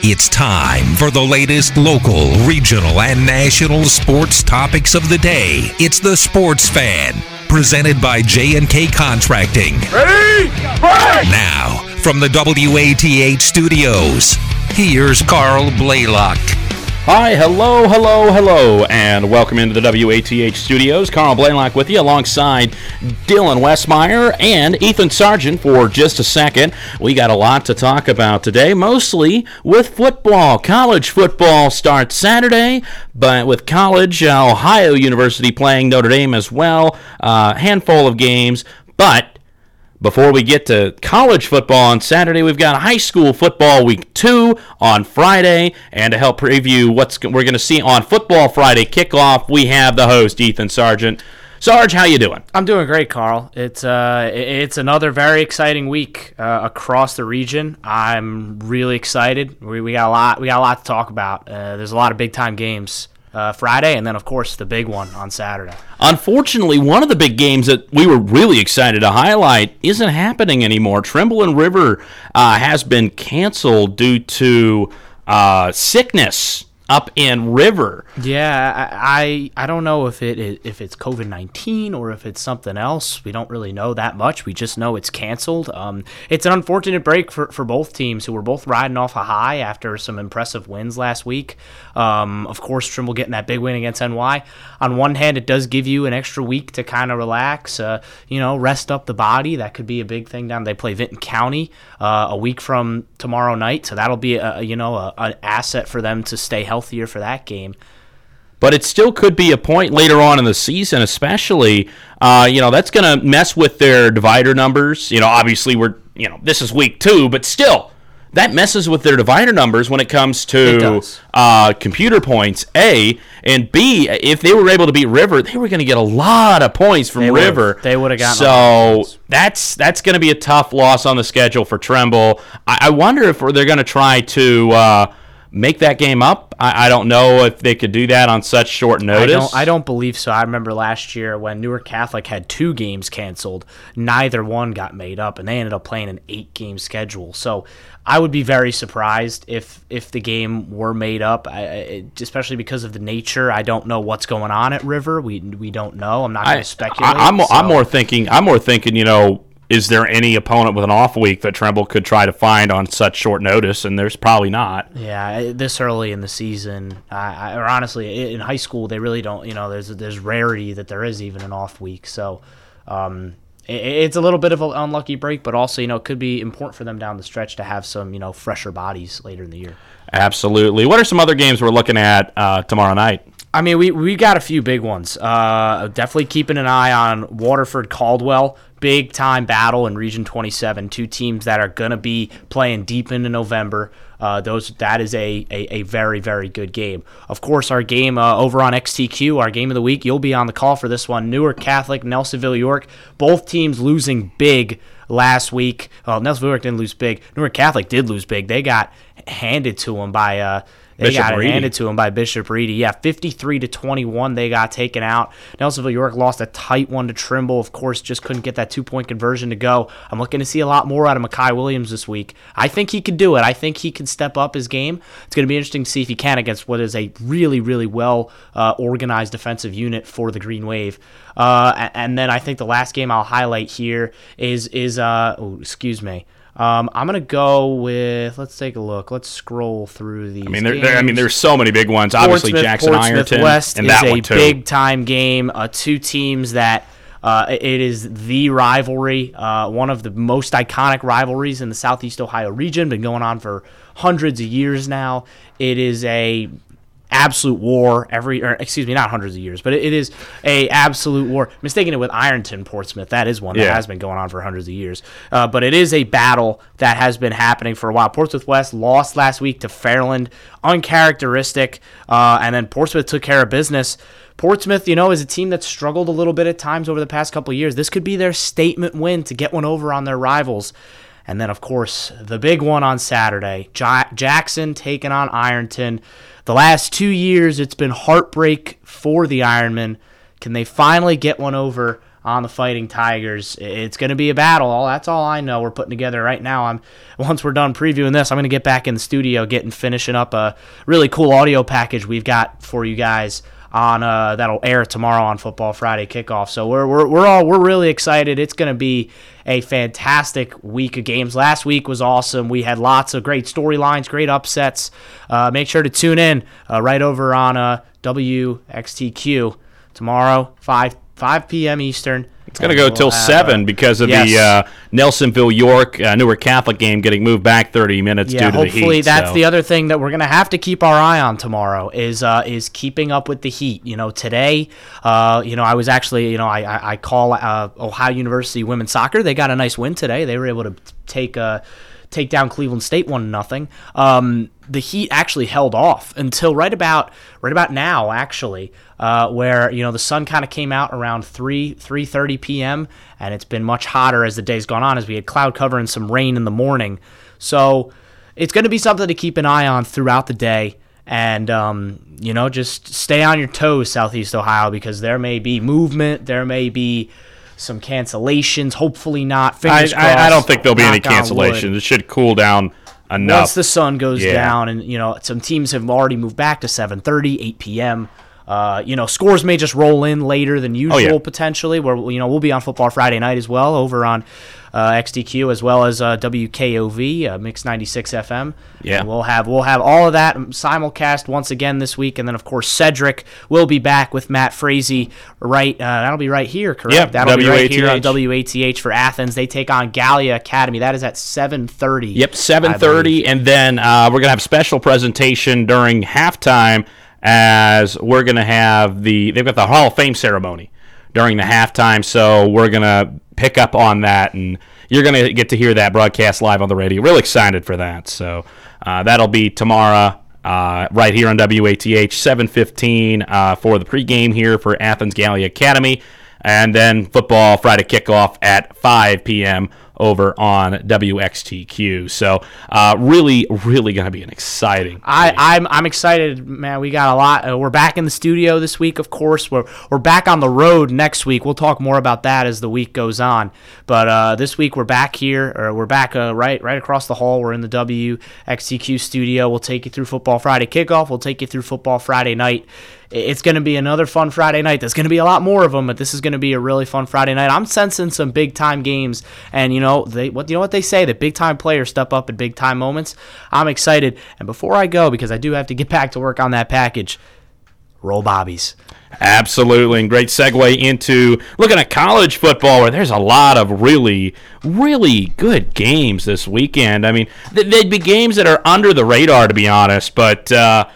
It's time for the latest local, regional, and national sports topics of the day. It's the Sports Fan, presented by J&K Contracting. Ready? Break! Now, from the WATH studios, here's Carl Blalock. Hi, hello, hello, hello, and welcome into the WATH studios. Carl Blalock with you alongside Dylan Westmeyer and Ethan Sargent for just a second. We got a lot to talk about today, mostly with football. College football starts Saturday, but with college, uh, Ohio University playing Notre Dame as well. A uh, handful of games, but before we get to college football on Saturday, we've got high school football week two on Friday. And to help preview what we're going to see on Football Friday kickoff, we have the host, Ethan Sargent. Sarge, how you doing? I'm doing great, Carl. It's uh, it's another very exciting week uh, across the region. I'm really excited. We, we got a lot we got a lot to talk about. Uh, there's a lot of big time games uh, Friday, and then of course the big one on Saturday. Unfortunately, one of the big games that we were really excited to highlight isn't happening anymore. Trimble and River uh, has been canceled due to uh, sickness up in River. Yeah, I I don't know if it if it's COVID nineteen or if it's something else. We don't really know that much. We just know it's canceled. Um, it's an unfortunate break for, for both teams who were both riding off a high after some impressive wins last week. Um, of course, Trimble getting that big win against NY. On one hand, it does give you an extra week to kind of relax, uh, you know, rest up the body. That could be a big thing down. They play Vinton County uh, a week from tomorrow night, so that'll be a, you know a, an asset for them to stay healthy healthier for that game. But it still could be a point later on in the season, especially. Uh, you know, that's going to mess with their divider numbers. You know, obviously we're you know this is week two, but still that messes with their divider numbers when it comes to it uh, computer points. A and B. If they were able to beat River, they were going to get a lot of points from they River. They would have gotten. So that's that's going to be a tough loss on the schedule for Trimble. I, I wonder if they're going to try to. Uh, make that game up. I, I, don't know if they could do that on such short notice. I don't, I don't believe so. I remember last year when Newark Catholic had two games canceled, neither one got made up, and they ended up playing an eight game schedule. So I would be very surprised if if the game were made up, I, especially because of the nature. I don't know what's going on at River. We we don't know. I'm not going to speculate. I, am so. I'm more thinking. I'm more thinking. You know is there any opponent with an off week that Trimble could try to find on such short notice? And there's probably not. Yeah, this early in the season, I, I, or honestly, in high school, they really don't. You know, there's there's rarity that there is even an off week. So. Um, it's a little bit of an unlucky break, but also, you know, it could be important for them down the stretch to have some, you know, fresher bodies later in the year. Absolutely. What are some other games we're looking at uh, tomorrow night? I mean, we, we got a few big ones. Uh, definitely keeping an eye on Waterford Caldwell big time battle in Region 27. Two teams that are going to be playing deep into November. Uh, those that is a, a, a, very very good game. Of course, our game uh, over on XTQ, our game of the week. You'll be on the call for this one. Newark Catholic, Nelsonville York. Both teams losing big last week. Well, Nelsonville York didn't lose big. Newark Catholic did lose big. They got handed to them by uh, they Bishop got it handed to them by Bishop Ready. Yeah, 53 to 21, they got taken out. Nelsonville York lost a tight one to Trimble. Of course, just couldn't get that two point conversion to go. I'm looking to see a lot more out of Makai Williams this week. I think he can do it. I think he can step up his game. It's going to be interesting to see if he can against what is a really, really well uh, organized defensive unit for the Green Wave. Uh, and then I think the last game I'll highlight here is is uh, oh, excuse me. Um, I'm gonna go with. Let's take a look. Let's scroll through these. I mean, there, there, I mean, there's so many big ones. Obviously, Jackson Portsmouth Ironton West and is that a one too. big time game. Uh, two teams that. Uh, it is the rivalry, uh, one of the most iconic rivalries in the Southeast Ohio region. Been going on for hundreds of years now. It is a absolute war every, or excuse me, not hundreds of years, but it, it is a absolute war. Mistaking it with Ironton, Portsmouth, that is one that Yeah. has been going on for hundreds of years. Uh, but it is a battle that has been happening for a while. Portsmouth West lost last week to Fairland, uncharacteristic, uh, and then Portsmouth took care of business. Portsmouth, you know, is a team that struggled a little bit at times over the past couple of years. This could be their statement win to get one over on their rivals. And then, of course, the big one on Saturday Ja- Jackson taking on Ironton. The last two years, it's been heartbreak for the Ironmen. Can they finally get one over on the Fighting Tigers? It's going to be a battle. That's all I know. We're putting together right now. I'm once we're done previewing this, I'm going to get back in the studio, getting finishing up a really cool audio package we've got for you guys on uh, that'll air tomorrow on Football Friday kickoff. So we're, we're, we're all we're really excited. It's going to be a fantastic week of games. Last week was awesome. We had lots of great storylines, great upsets. Uh, make sure to tune in uh, right over on uh, WXTQ tomorrow, five five p.m. Eastern. It's going to go till seven because of yes. the uh, Nelsonville York uh, Newark Catholic game getting moved back 30 minutes yeah, due to the hopefully that's so. the other thing that we're gonna have to keep our eye on tomorrow is uh, is keeping up with the heat. You know, today, uh, you know, I was actually, you know, I I, I call uh, Ohio University women's soccer. They got a nice win today. They were able to take uh, take down Cleveland State one nothing. Um, the Heat actually held off until right about right about now, actually, uh, where you know the sun kind of came out around three three thirty p.m. and it's been much hotter as the day's gone on, as we had cloud cover and some rain in the morning. So it's going to be something to keep an eye on throughout the day. And um, you know, just stay on your toes, Southeast Ohio, because there may be movement, there may be some cancellations. Hopefully not. I, Fingers I, I don't think there'll be any Knock cancellations. It should cool down enough. once the sun goes Yeah. down and you know some teams have already moved back to 7.30 8 p.m uh, you know scores may just roll in later than usual Oh, yeah. potentially where you know we'll be on football friday night as well over on uh, xtq as well as uh, wkov uh, mix 96 fm Yeah. And we'll have we'll have all of that simulcast once again this week and then of course cedric will be back with matt frazee right uh, that'll be right here correct Yep, that'll be right here on WATH. wath for athens they take on gallia academy that is at 7.30 Yep, I seven believe. thirty, and then uh, we're gonna have special presentation during halftime as we're gonna have the they've got the Hall of Fame ceremony during the halftime, so we're gonna pick up on that, and you're gonna get to hear that broadcast live on the radio. Really excited for that, so uh, that'll be tomorrow. Uh, right here on WATH 715 uh, for the pregame here for Athens Gallia Academy and then football Friday kickoff at 5 p.m. over on WXTQ. So, uh, really, really going to be an exciting. I, I'm I'm excited, man. We got a lot. Uh, we're back in the studio this week, of course. We're we're back on the road next week. We'll talk more about that as the week goes on. But uh, this week we're back here, or we're back uh, right right across the hall. We're in the WXTQ studio. We'll take you through Football Friday kickoff. We'll take you through Football Friday night. It's going to be another fun Friday night. There's going to be a lot more of them, but this is going to be a really fun Friday night. I'm sensing some big time games, and you know they what you know what they say that big time players step up at big time moments. I'm excited. And before I go, because I do have to get back to work on that package, roll bobbies. Absolutely, and great segue into looking at college football, where there's a lot of really, really good games this weekend. I mean, they'd be games that are under the radar, to be honest, but. Uh,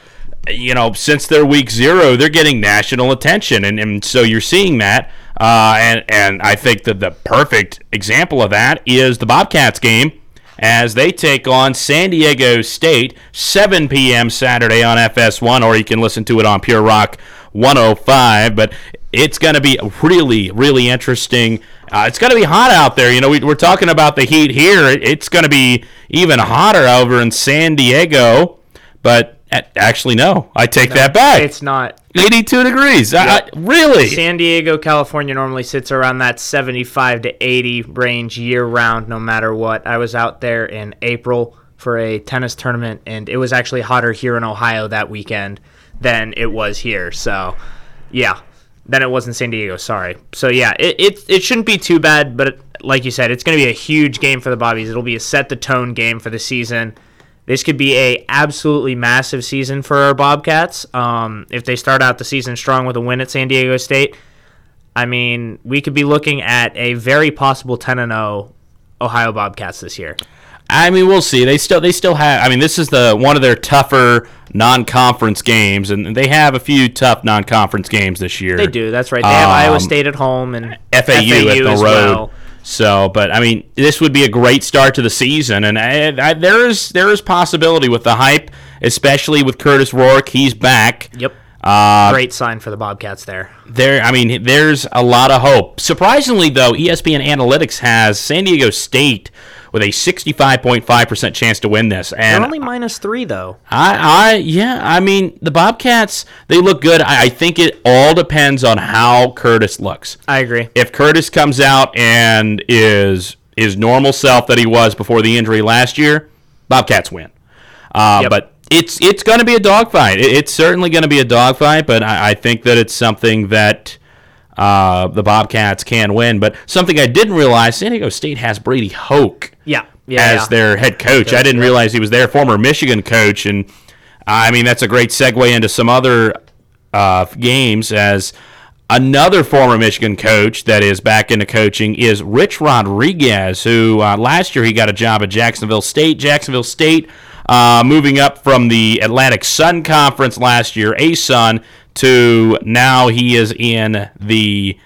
you know, since they're week zero, they're getting national attention, and, and so you're seeing that. Uh, and and I think that the perfect example of that is the Bobcats game as they take on San Diego State, 7 p.m. Saturday on FS1, or you can listen to it on Pure Rock 105. But it's going to be really, really interesting. Uh, it's going to be hot out there. You know, we, we're talking about the heat here. It's going to be even hotter over in San Diego. But actually, no, I take that back. It's not. 82 degrees. I- I- really? San Diego, California normally sits around that 75 to 80 range year round, no matter what. I was out there in April for a tennis tournament, and it was actually hotter here in Ohio that weekend than it was here. So, yeah, than it was in San Diego. Sorry. So yeah, it it, it shouldn't be too bad, but like you said, it's going to be a huge game for the Bobbies. It'll be a set the tone game for the season. This could be a absolutely massive season for our Bobcats. Um, if they start out the season strong with a win at San Diego State, I mean, we could be looking at a very possible 10 and 0 Ohio Bobcats this year. I mean, we'll see. They still they still have. I mean, this is the one of their tougher non-conference games, and they have a few tough non-conference games this year. They do. That's right. They have Iowa Um, State at home and FAU, at the road. well. So, but I mean, this would be a great start to the season, and I, I, there is there is possibility with the hype, especially with Kurtis Rourke. He's back. Yep. Uh, Great sign for the Bobcats there. there, I mean, there's a lot of hope. Surprisingly, though, ESPN Analytics has San Diego State with a 65.5% chance to win this, They're and only minus three though. I, I, yeah, I mean, the Bobcats they look good. I, I think it all depends on how Kurtis looks. I agree. if Kurtis comes out and is his normal self that he was before the injury last year, Bobcats win. Uh, Yep. But it's it's going to be a dogfight. It, it's certainly going to be a dogfight. But I, I think that it's something that uh, the Bobcats can win. But something I didn't realize: San Diego State has Brady Hoke Yeah. Yeah. as yeah. their head coach. I didn't realize he was their former Michigan coach, and I mean that's a great segue into some other uh, games as another former Michigan coach that is back into coaching is Rich Rodriguez, who uh, last year he got a job at Jacksonville State. Jacksonville State uh, moving up from the Atlantic Sun Conference last year, a Sun, to now he is in the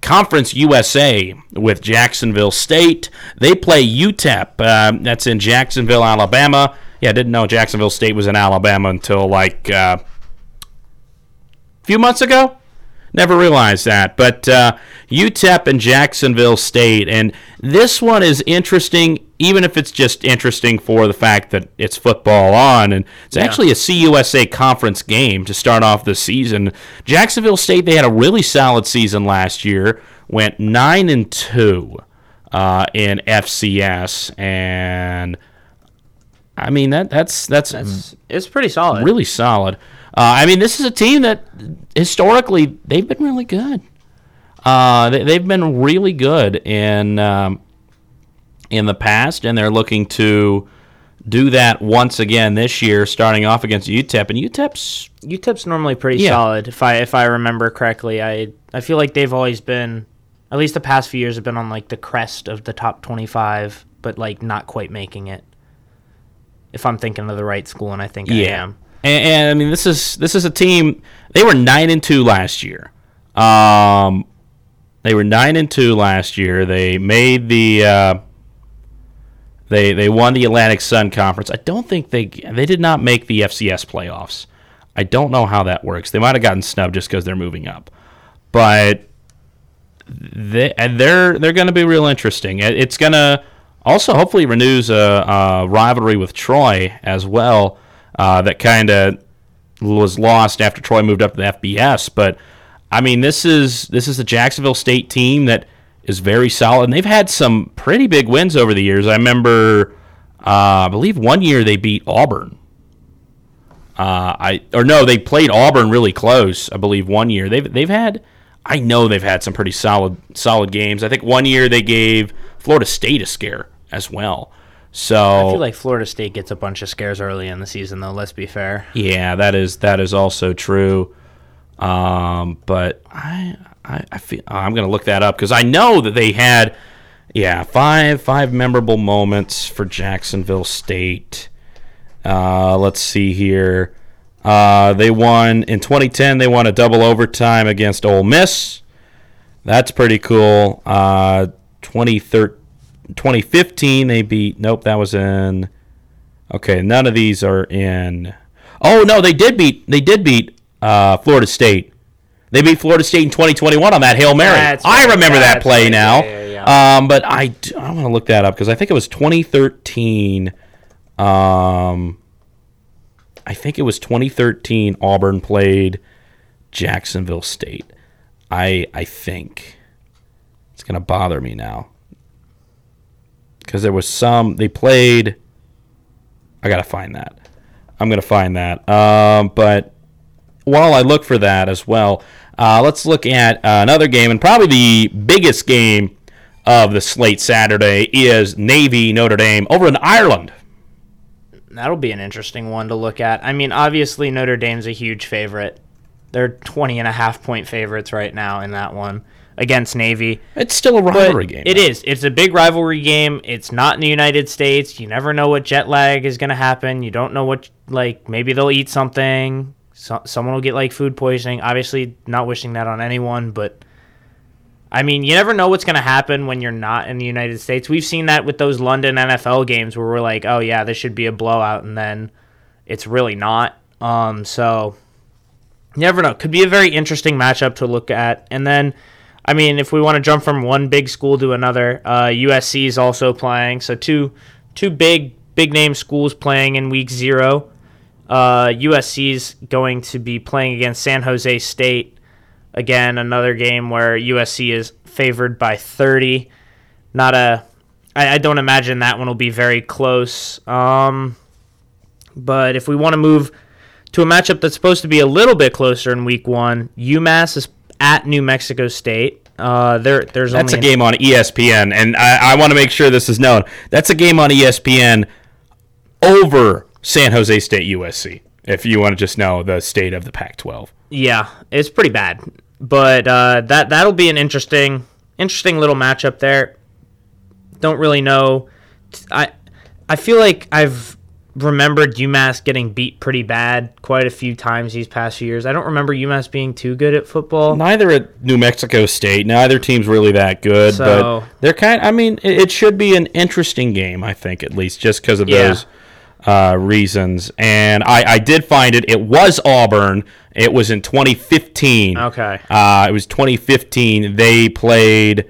Conference USA with Jacksonville State. They play UTEP. Um, that's in Jacksonville, Alabama. Yeah, I didn't know Jacksonville State was in Alabama until like uh, a few months ago. Never realized that. But uh, UTEP and Jacksonville State. And this one is interesting, even if it's just interesting for the fact that it's football on. And it's actually a CUSA conference game to start off the season. Jacksonville State, they had a really solid season last year, went 9 and 2 uh, in FCS. And. I mean that that's that's, It's, it's pretty solid. really solid. Uh, I mean, this is a team that historically they've been really good. Uh, they, they've been really good in um, in the past, and they're looking to do that once again this year, starting off against UTEP. And UTEP's UTEP's normally pretty Yeah. solid. If I if I remember correctly, I I feel like they've always been, at least the past few years, have been on like the crest of the top twenty five, but like not quite making it. If I'm thinking of the right school, and I think I am. And, and I mean, this is this is a team. They were nine and two last year. Um, they were nine and two last year. They made the. Uh, they they won the Atlantic Sun Conference. I don't think they they did not make the FCS playoffs. I don't know how that works. They might have gotten snubbed just because they're moving up, but they and they're they're going to be real interesting. It's going to also hopefully renews a, a rivalry with Troy as well. Uh, that kind of was lost after Troy moved up to the FBS. But I mean, this is this is a Jacksonville State team that is very solid, and they've had some pretty big wins over the years. I remember, uh, I believe one year they beat Auburn. Uh, I or no, they played Auburn really close. I believe one year they've they've had. I know they've had some pretty solid solid games. I think one year they gave Florida State a scare as well. So I feel like Florida State gets a bunch of scares early in the season, though. Let's be fair. Yeah, that is that is also true. Um, but I I, I feel I'm gonna look that up because I know that they had yeah five five memorable moments for Jacksonville State. Uh, let's see here. Uh, they won in 2010. They won a double overtime against Ole Miss. That's pretty cool. Uh, 2013, 2015 they beat. Nope, that was in. Okay, none of these are in. Oh no, they did beat. They did beat uh, Florida State. They beat Florida State in 2021 on that Hail Mary. I remember that play right, now. yeah, yeah, Um, but I I want to look that up because I think it was 2013. Um, I think it was 2013. Auburn played Jacksonville State. I I think it's gonna bother me now because there was some they played. I gotta find that. I'm gonna find that. Um, but while I look for that as well, uh, let's look at uh, another game, and probably the biggest game of the slate Saturday is Navy Notre Dame over in Ireland. That'll be an interesting one to look at. I mean, obviously, Notre Dame's a huge favorite. They're 20 and a half point favorites right now in that one. Against Navy. It's still a rivalry game. It is. It's a big rivalry game. It's not in the United States. You never know what jet lag is going to happen. You don't know what like maybe they'll eat something. So, someone will get like food poisoning. Obviously, not wishing that on anyone, but I mean, you never know what's going to happen when you're not in the United States. We've seen that with those London NFL games where we're like, "Oh yeah, this should be a blowout," and then it's really not. Um, so you never know. Could be a very interesting matchup to look at. And then, I mean, if we want to jump from one big school to another, uh, USC is also playing. So two two big big name schools playing in week zero. Uh, USC is going to be playing against San Jose State. Again, another game where USC is favored by 30. Not a. I, I don't imagine that one will be very close. Um, but if we want to move to a matchup that's supposed to be a little bit closer in week one, UMass is at New Mexico State. Uh, there, there's That's a game on ESPN, and I, I want to make sure this is known. That's a game on ESPN over San Jose State USC. If you want to just know the state of the Pac-12. Yeah, it's pretty bad. But uh, that that'll be an interesting interesting little matchup there. Don't really know. I I feel like I've remembered UMass getting beat pretty bad quite a few times these past few years. I don't remember UMass being too good at football. Neither at New Mexico State. Neither team's really that good, So- but they're kind. I mean, it, should be an interesting game. I think at least just because of Yeah. those uh, reasons. And I, I did find it. It was Auburn. It was in 2015. Okay. Uh, it was 2015. They played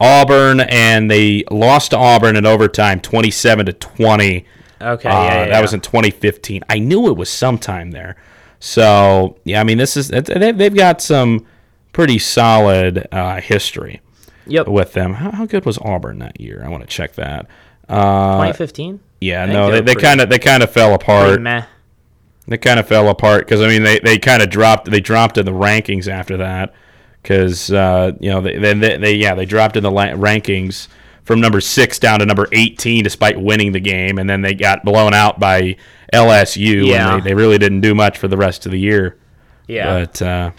Auburn and they lost to Auburn in overtime, 27 to 20. Okay, Uh, yeah, yeah, that yeah. was in 2015. I knew it was sometime there. So yeah, I mean, this is they- they've got some pretty solid uh, history Yep. with them. How, how good was Auburn that year? I want to check that. Uh, 2015. yeah, no, they they were they pretty- kind of they kind of fell apart. They kind of fell apart because I mean they, they kind of dropped they dropped in the rankings after that because uh, you know they, they, they they yeah they dropped in the la- rankings from number six down to number eighteen despite winning the game and then they got blown out by LSU Yeah. and they, they really didn't do much for the rest of the year. Yeah. But uh,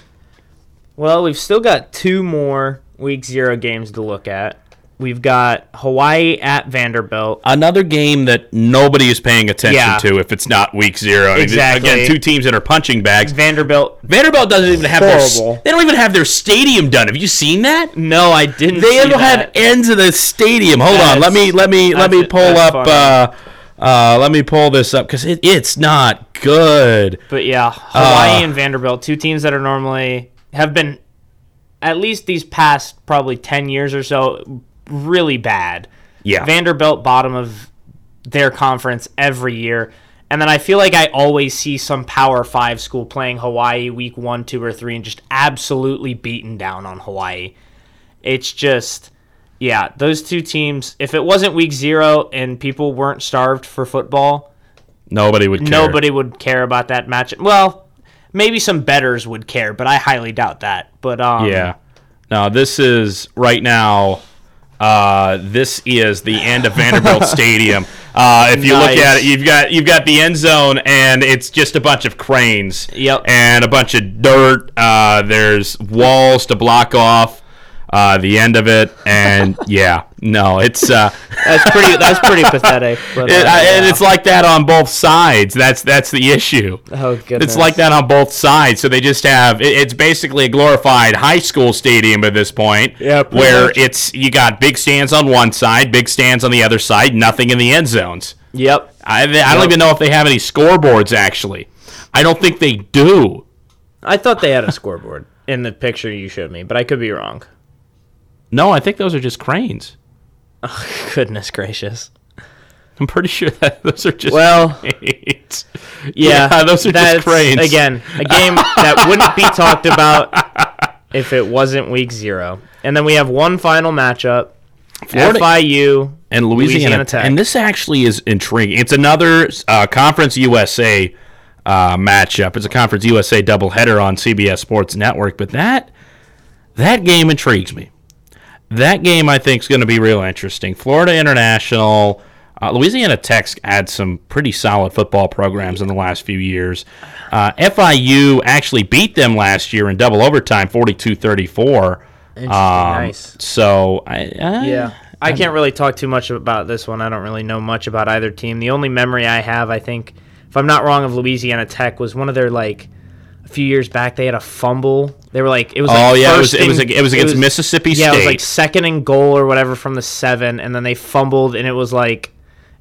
Well, we've still got two more week zero games to look at. We've got Hawaii at Vanderbilt. another game that nobody is paying attention Yeah. to if it's not week zero. I mean, Exactly. again, two teams that are punching bags. Vanderbilt. Vanderbilt doesn't even have their. They don't even have their stadium done. Have you seen that? No, I didn't. They don't have ends of the stadium. Hold on, let me let me let me pull up. Uh, uh, let me pull this up because it, it's not good. But yeah, Hawaii Uh, and Vanderbilt, two teams that are normally have been at least these past probably 10 years or so really bad. Yeah, Vanderbilt bottom of their conference every year. And then I feel like I always see some Power 5 school playing Hawaii week 1, 2 or 3 and just absolutely beaten down on Hawaii. It's just yeah, those two teams, if it wasn't week 0 and people weren't starved for football, nobody would. Care. nobody would care about that match. Well, maybe some betters would care, but I highly doubt that. But um, Yeah. No, this is right now. Uh, this is the end of Vanderbilt Stadium. Uh, if you look at it, you've got you've got the end zone, and it's just a bunch of cranes. Yep. And a bunch of dirt. Uh, there's walls to block off uh, the end of it, and yeah, no, it's uh, that's pretty. That's pretty pathetic. But, uh, it, I- and it's like that on both sides. That's that's the issue. oh goodness. It's like that on both sides. So they just have it- it's basically a glorified high school stadium at this point. Yeah, where much. it's you got big stands on one side, big stands on the other side, nothing in the end zones. Yep. I, I don't even know if they have any scoreboards actually. I don't think they do. I thought they had a scoreboard in the picture you showed me, but I could be wrong. No, I think those are just cranes. Goodness gracious. I'm pretty sure that those are just Well, cranes. Yeah, those are that's, just cranes. Again, a game that wouldn't be talked about if it wasn't week zero. And then we have one final matchup: Florida- FIU and Louisiana, Louisiana Tech. And this actually is intriguing. It's another uh, Conference USA uh, matchup. It's a Conference USA doubleheader on CBS Sports Network. But that that game intrigues me. That game I think is going to be real interesting. Florida International, uh, Louisiana Tech's had some pretty solid football programs in the last few years. Uh, FIU actually beat them last year in double overtime, 42-34. Um, nice. So I, I Yeah. I can't really talk too much about this one. I don't really know much about either team. The only memory I have, I think, if I'm not wrong, of Louisiana Tech was one of their like few years back. They had a fumble. They were like, it was. Oh like yeah, it was first it was it was against Mississippi Yeah, State. it was like second and goal or whatever from the seven, and then they fumbled, and it was like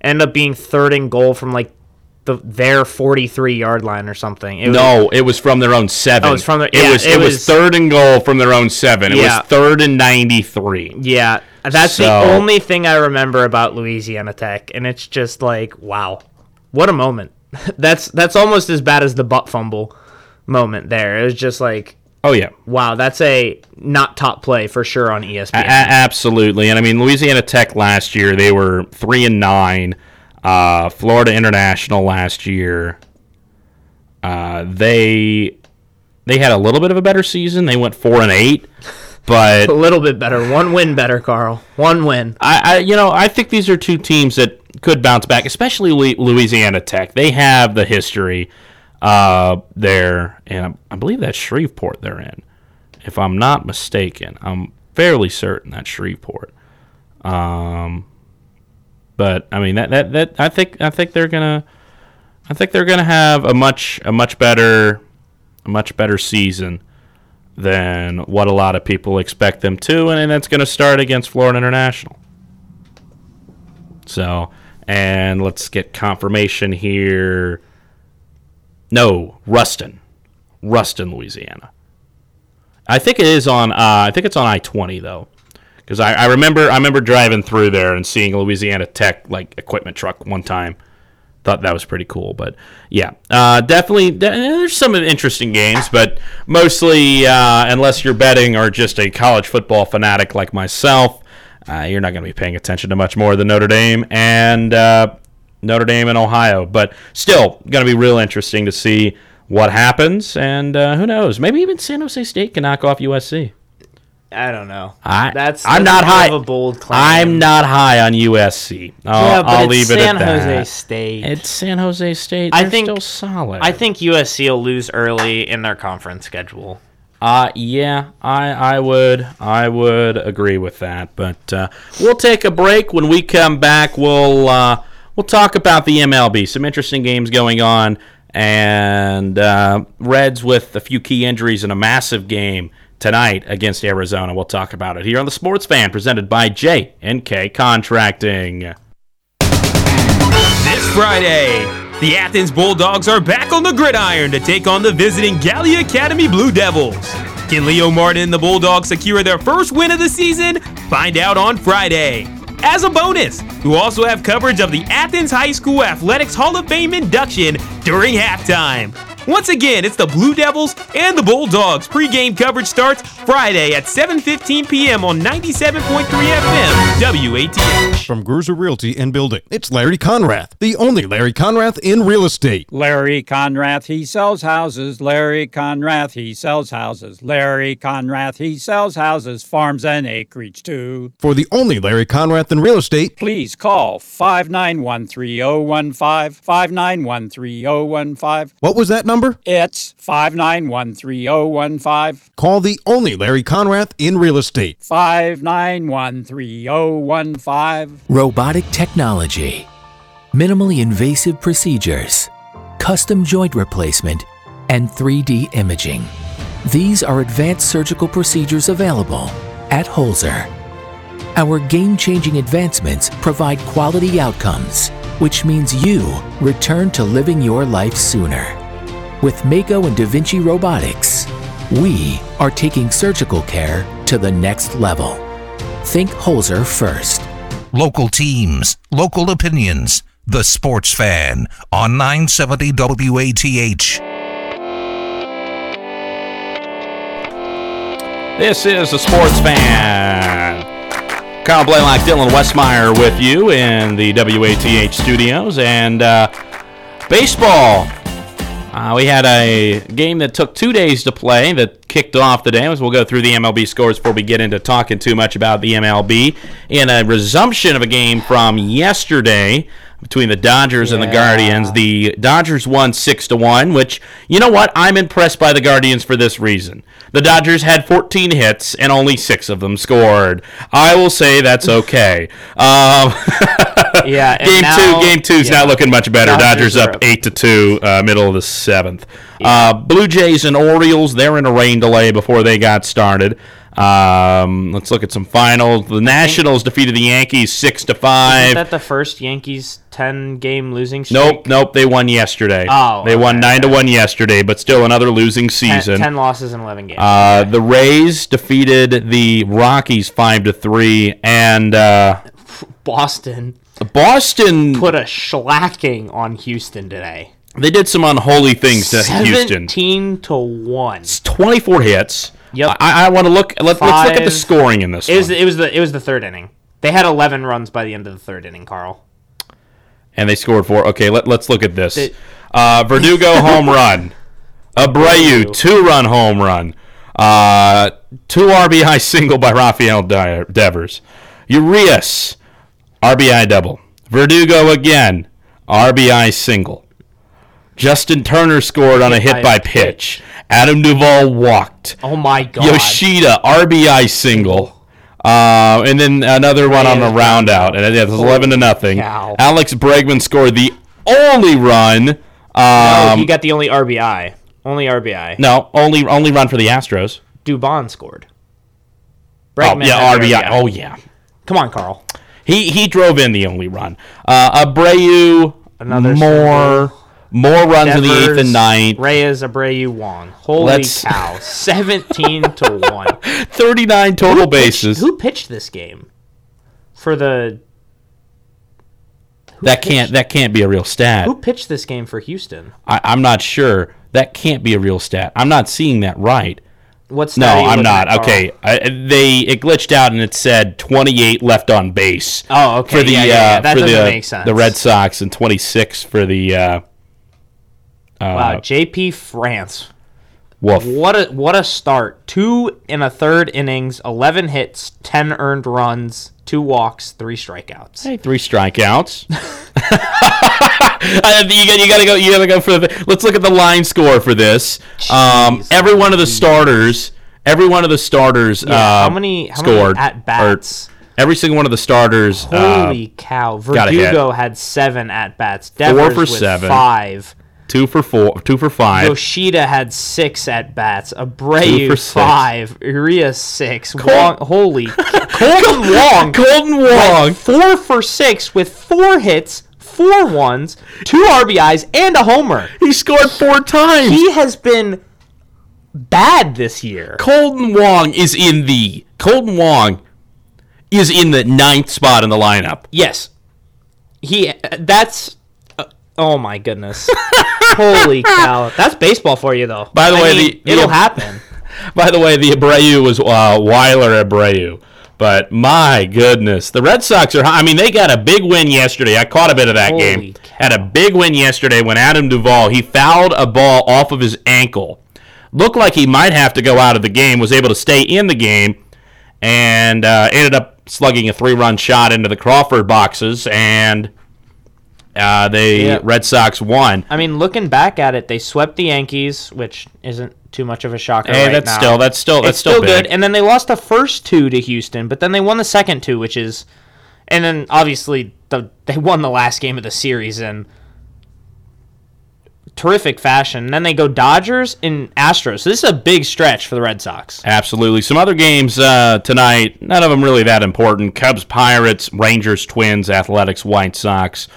ended up being third and goal from like the their 43 yard line or something. It was, no, it was from their own seven. Oh, it's from their- it yeah, was it it was was- third and goal from their own seven. It Yeah. was third and ninety three. Yeah, that's the only thing I remember about Louisiana Tech, and it's just like, wow, what a moment. that's that's almost as bad as the butt fumble moment there. It was just like, Oh yeah, wow, that's a not top play for sure on ESPN. a- absolutely. And I mean, Louisiana Tech last year they were three and nine. Uh, Florida International last year, uh, they they had a little bit of a better season. They went four and eight, but a little bit better, one win better, Carl. One win. I, I you know I think these are two teams that could bounce back, especially Louisiana Tech. They have the history uh, there, and I, believe that's Shreveport they're in, if I'm not mistaken. I'm fairly certain that's Shreveport. Um, but I mean that, that that I think I think they're gonna I think they're gonna have a much a much better a much better season than what a lot of people expect them to, and that's going to start against Florida International. So, and let's get confirmation here. No, Ruston, Ruston, Louisiana. I think it is on. Uh, I think it's on I twenty though, because I, I remember I remember driving through there and seeing a Louisiana Tech like equipment truck one time. Thought that was pretty cool, but yeah, uh, definitely. There's some interesting games, but mostly, uh, unless you're betting or just a college football fanatic like myself, uh, you're not going to be paying attention to much more than Notre Dame and uh, Notre Dame and Ohio. But still, going to be real interesting to see what happens, and uh, who knows? Maybe even San Jose State can knock off USC. I don't know. I, that's, I'm not high. Of a bold claim. I'm not high on USC. I'll, Yeah, but I'll it's leave San it at that. Jose State. It's San Jose State. I They're think- still solid. I think USC will lose early in their conference schedule. Uh, yeah, I, I would I would agree with that. But uh, we'll take a break. When we come back, we'll uh, we'll talk about the MLB. Some interesting games going on, and uh, Reds with a few key injuries in a massive game tonight against Arizona. We'll talk about it here on the Sports Fan, presented by J and K Contracting. This Friday, the Athens Bulldogs are back on the gridiron to take on the visiting Gallia Academy Blue Devils. Can Leo Martin and the Bulldogs secure their first win of the season? Find out on Friday. As a bonus, we'll also have coverage of the Athens High School Athletics Hall of Fame induction during halftime. Once again, it's the Blue Devils and the Bulldogs. Pre-game coverage starts Friday at 7:15 p.m. on 97.3 FM WATH. From Gruser Realty and Building, it's Larry Conrath, the only Larry Conrath in real estate. Larry Conrath, he sells houses. Larry Conrath, he sells houses. Larry Conrath, he sells houses, farms and acreage too. For the only Larry Conrath in real estate, Please call 591 3015. 591 3015. what was that number? It's 591 3015. Call the only Larry Conrath in real estate. 591 3015. Robotic technology, minimally invasive procedures, custom joint replacement, and 3D imaging. These are advanced surgical procedures available at Holzer. Our game changing advancements provide quality outcomes, which means you return to living your life sooner. With Mako and Da Vinci Robotics, we are taking surgical care to the next level. Think Holzer first. Local teams, local opinions. The Sports Fan on 970 WATH. This is the Sports Fan. Kyle Blalock, Dylan Westmeyer with you in the WATH studios. And uh, baseball. Uh, we had a game that took two days to play that kicked off the day. We'll go through the MLB scores before we get into talking too much about the MLB. In a resumption of a game from yesterday, between the Dodgers and the Guardians. The Dodgers won six to one, which you know what? I'm impressed by the Guardians for this reason. The Dodgers had 14 hits and only six of them scored. I will say that's okay. um, Yeah, and game now- two, game two's yeah. not looking much better. Dodgers Dodgers, up up. eight to two, uh, middle of the seventh. Uh, Blue Jays and Orioles, they're in a rain delay before they got started. Um, let's look at some finals. The Nationals defeated the Yankees six to five. Is five. that the first Yankees 10 game losing streak? Nope, nope. They won yesterday. Oh, they won okay, nine to one yesterday, but still another losing season. 10 losses in 11 games. Uh, the Rays defeated the Rockies five to three, and uh, Boston Boston. put a shellacking on Houston today. They did some unholy things to Houston. 17 to 1. It's 24 hits. Yep. I, I want to look. Let, us look at the scoring in this It was, one. it was the it was the third inning. They had 11 runs by the end of the third inning, Carl. and they scored four. Okay, let, let's look at this. They- Uh, Verdugo home run. Abreu Abreu. two run home run. Uh, two RBI single by Rafael Devers. Urias RBI double. Verdugo again RBI single. Justin Turner scored on a hit by pitch. Adam Duvall walked. Oh my god. Yoshida RBI single. Uh, and then another one on the round out, and it was eleven to nothing. cow. Alex Bregman scored the only run. Oh, Um, he got the only RBI. Only RBI. no, only only run for the Astros. Dubon scored. Oh, yeah, had the RBI. Oh yeah, Come on, Carl. he he drove in the only run. Uh, Abreu Another more more runs in the eighth and ninth. Reyes, Abreu, Wong. Holy Let's- cow. 17 to 1. Thirty nine total Who pitched- bases. Who pitched this game? For the that can't that can't be a real stat. who pitched this game for Houston? I, I'm not sure. That can't be a real stat. I'm not seeing that right. What's No, I'm not. Okay, I, they it glitched out and it said 28 left on base. Oh, okay. For the yeah, yeah, yeah. uh, That for doesn't the make sense. the Red Sox and 26 for the uh, Wow, uh, JP France. Wolf. What a what a start. Two in a third innings, 11 hits, 10 earned runs, two walks, three strikeouts. Hey, three strikeouts. You, got, you gotta go. You gotta go for the. Let's look at the line score for this. Um, every one of the starters. Every one of the starters. Yeah, uh, how many how scored many at bats? Every single one of the starters. uh, Holy cow! got. Verdugo had seven at bats. Devers for with seven. five. Two for four. Two for five. Yoshida had six at bats. Abreu for six. five. Urias six. Wong, holy Colton Wong Colton Wong. four for six with four hits, four ones, two RBIs, and a homer. He scored four times. He has been bad this year. Colton Wong is in the Colton Wong is in the ninth spot in the lineup. Yes, he. That's. uh, oh my goodness! Holy cow! That's baseball for you, though. By the I way, mean, the- it'll the- happen. By the way, the Abreu was uh, Wilyer Abreu. But my goodness, the Red Sox are. I mean, they got a big win yesterday. I caught a bit of that Holy game. cow. Had a big win yesterday when Adam Duvall he fouled a ball off of his ankle. Looked like he might have to go out of the game. Was able to stay in the game, and uh, ended up slugging a three-run shot into the Crawford boxes, and uh, the Yeah. Red Sox won. I mean, looking back at it, they swept the Yankees, which isn't too much of a shocker. Hey, right that's now. still that's still that's it's still, still, good. And then they lost the first two to Houston, but then they won the second two, which is, and then obviously the they won the last game of the series in terrific fashion. And then they go Dodgers and Astros. So this is a big stretch for the Red Sox. Absolutely. Some other games uh, tonight, none of them really that important. Cubs, Pirates, Rangers, Twins, Athletics, White Sox.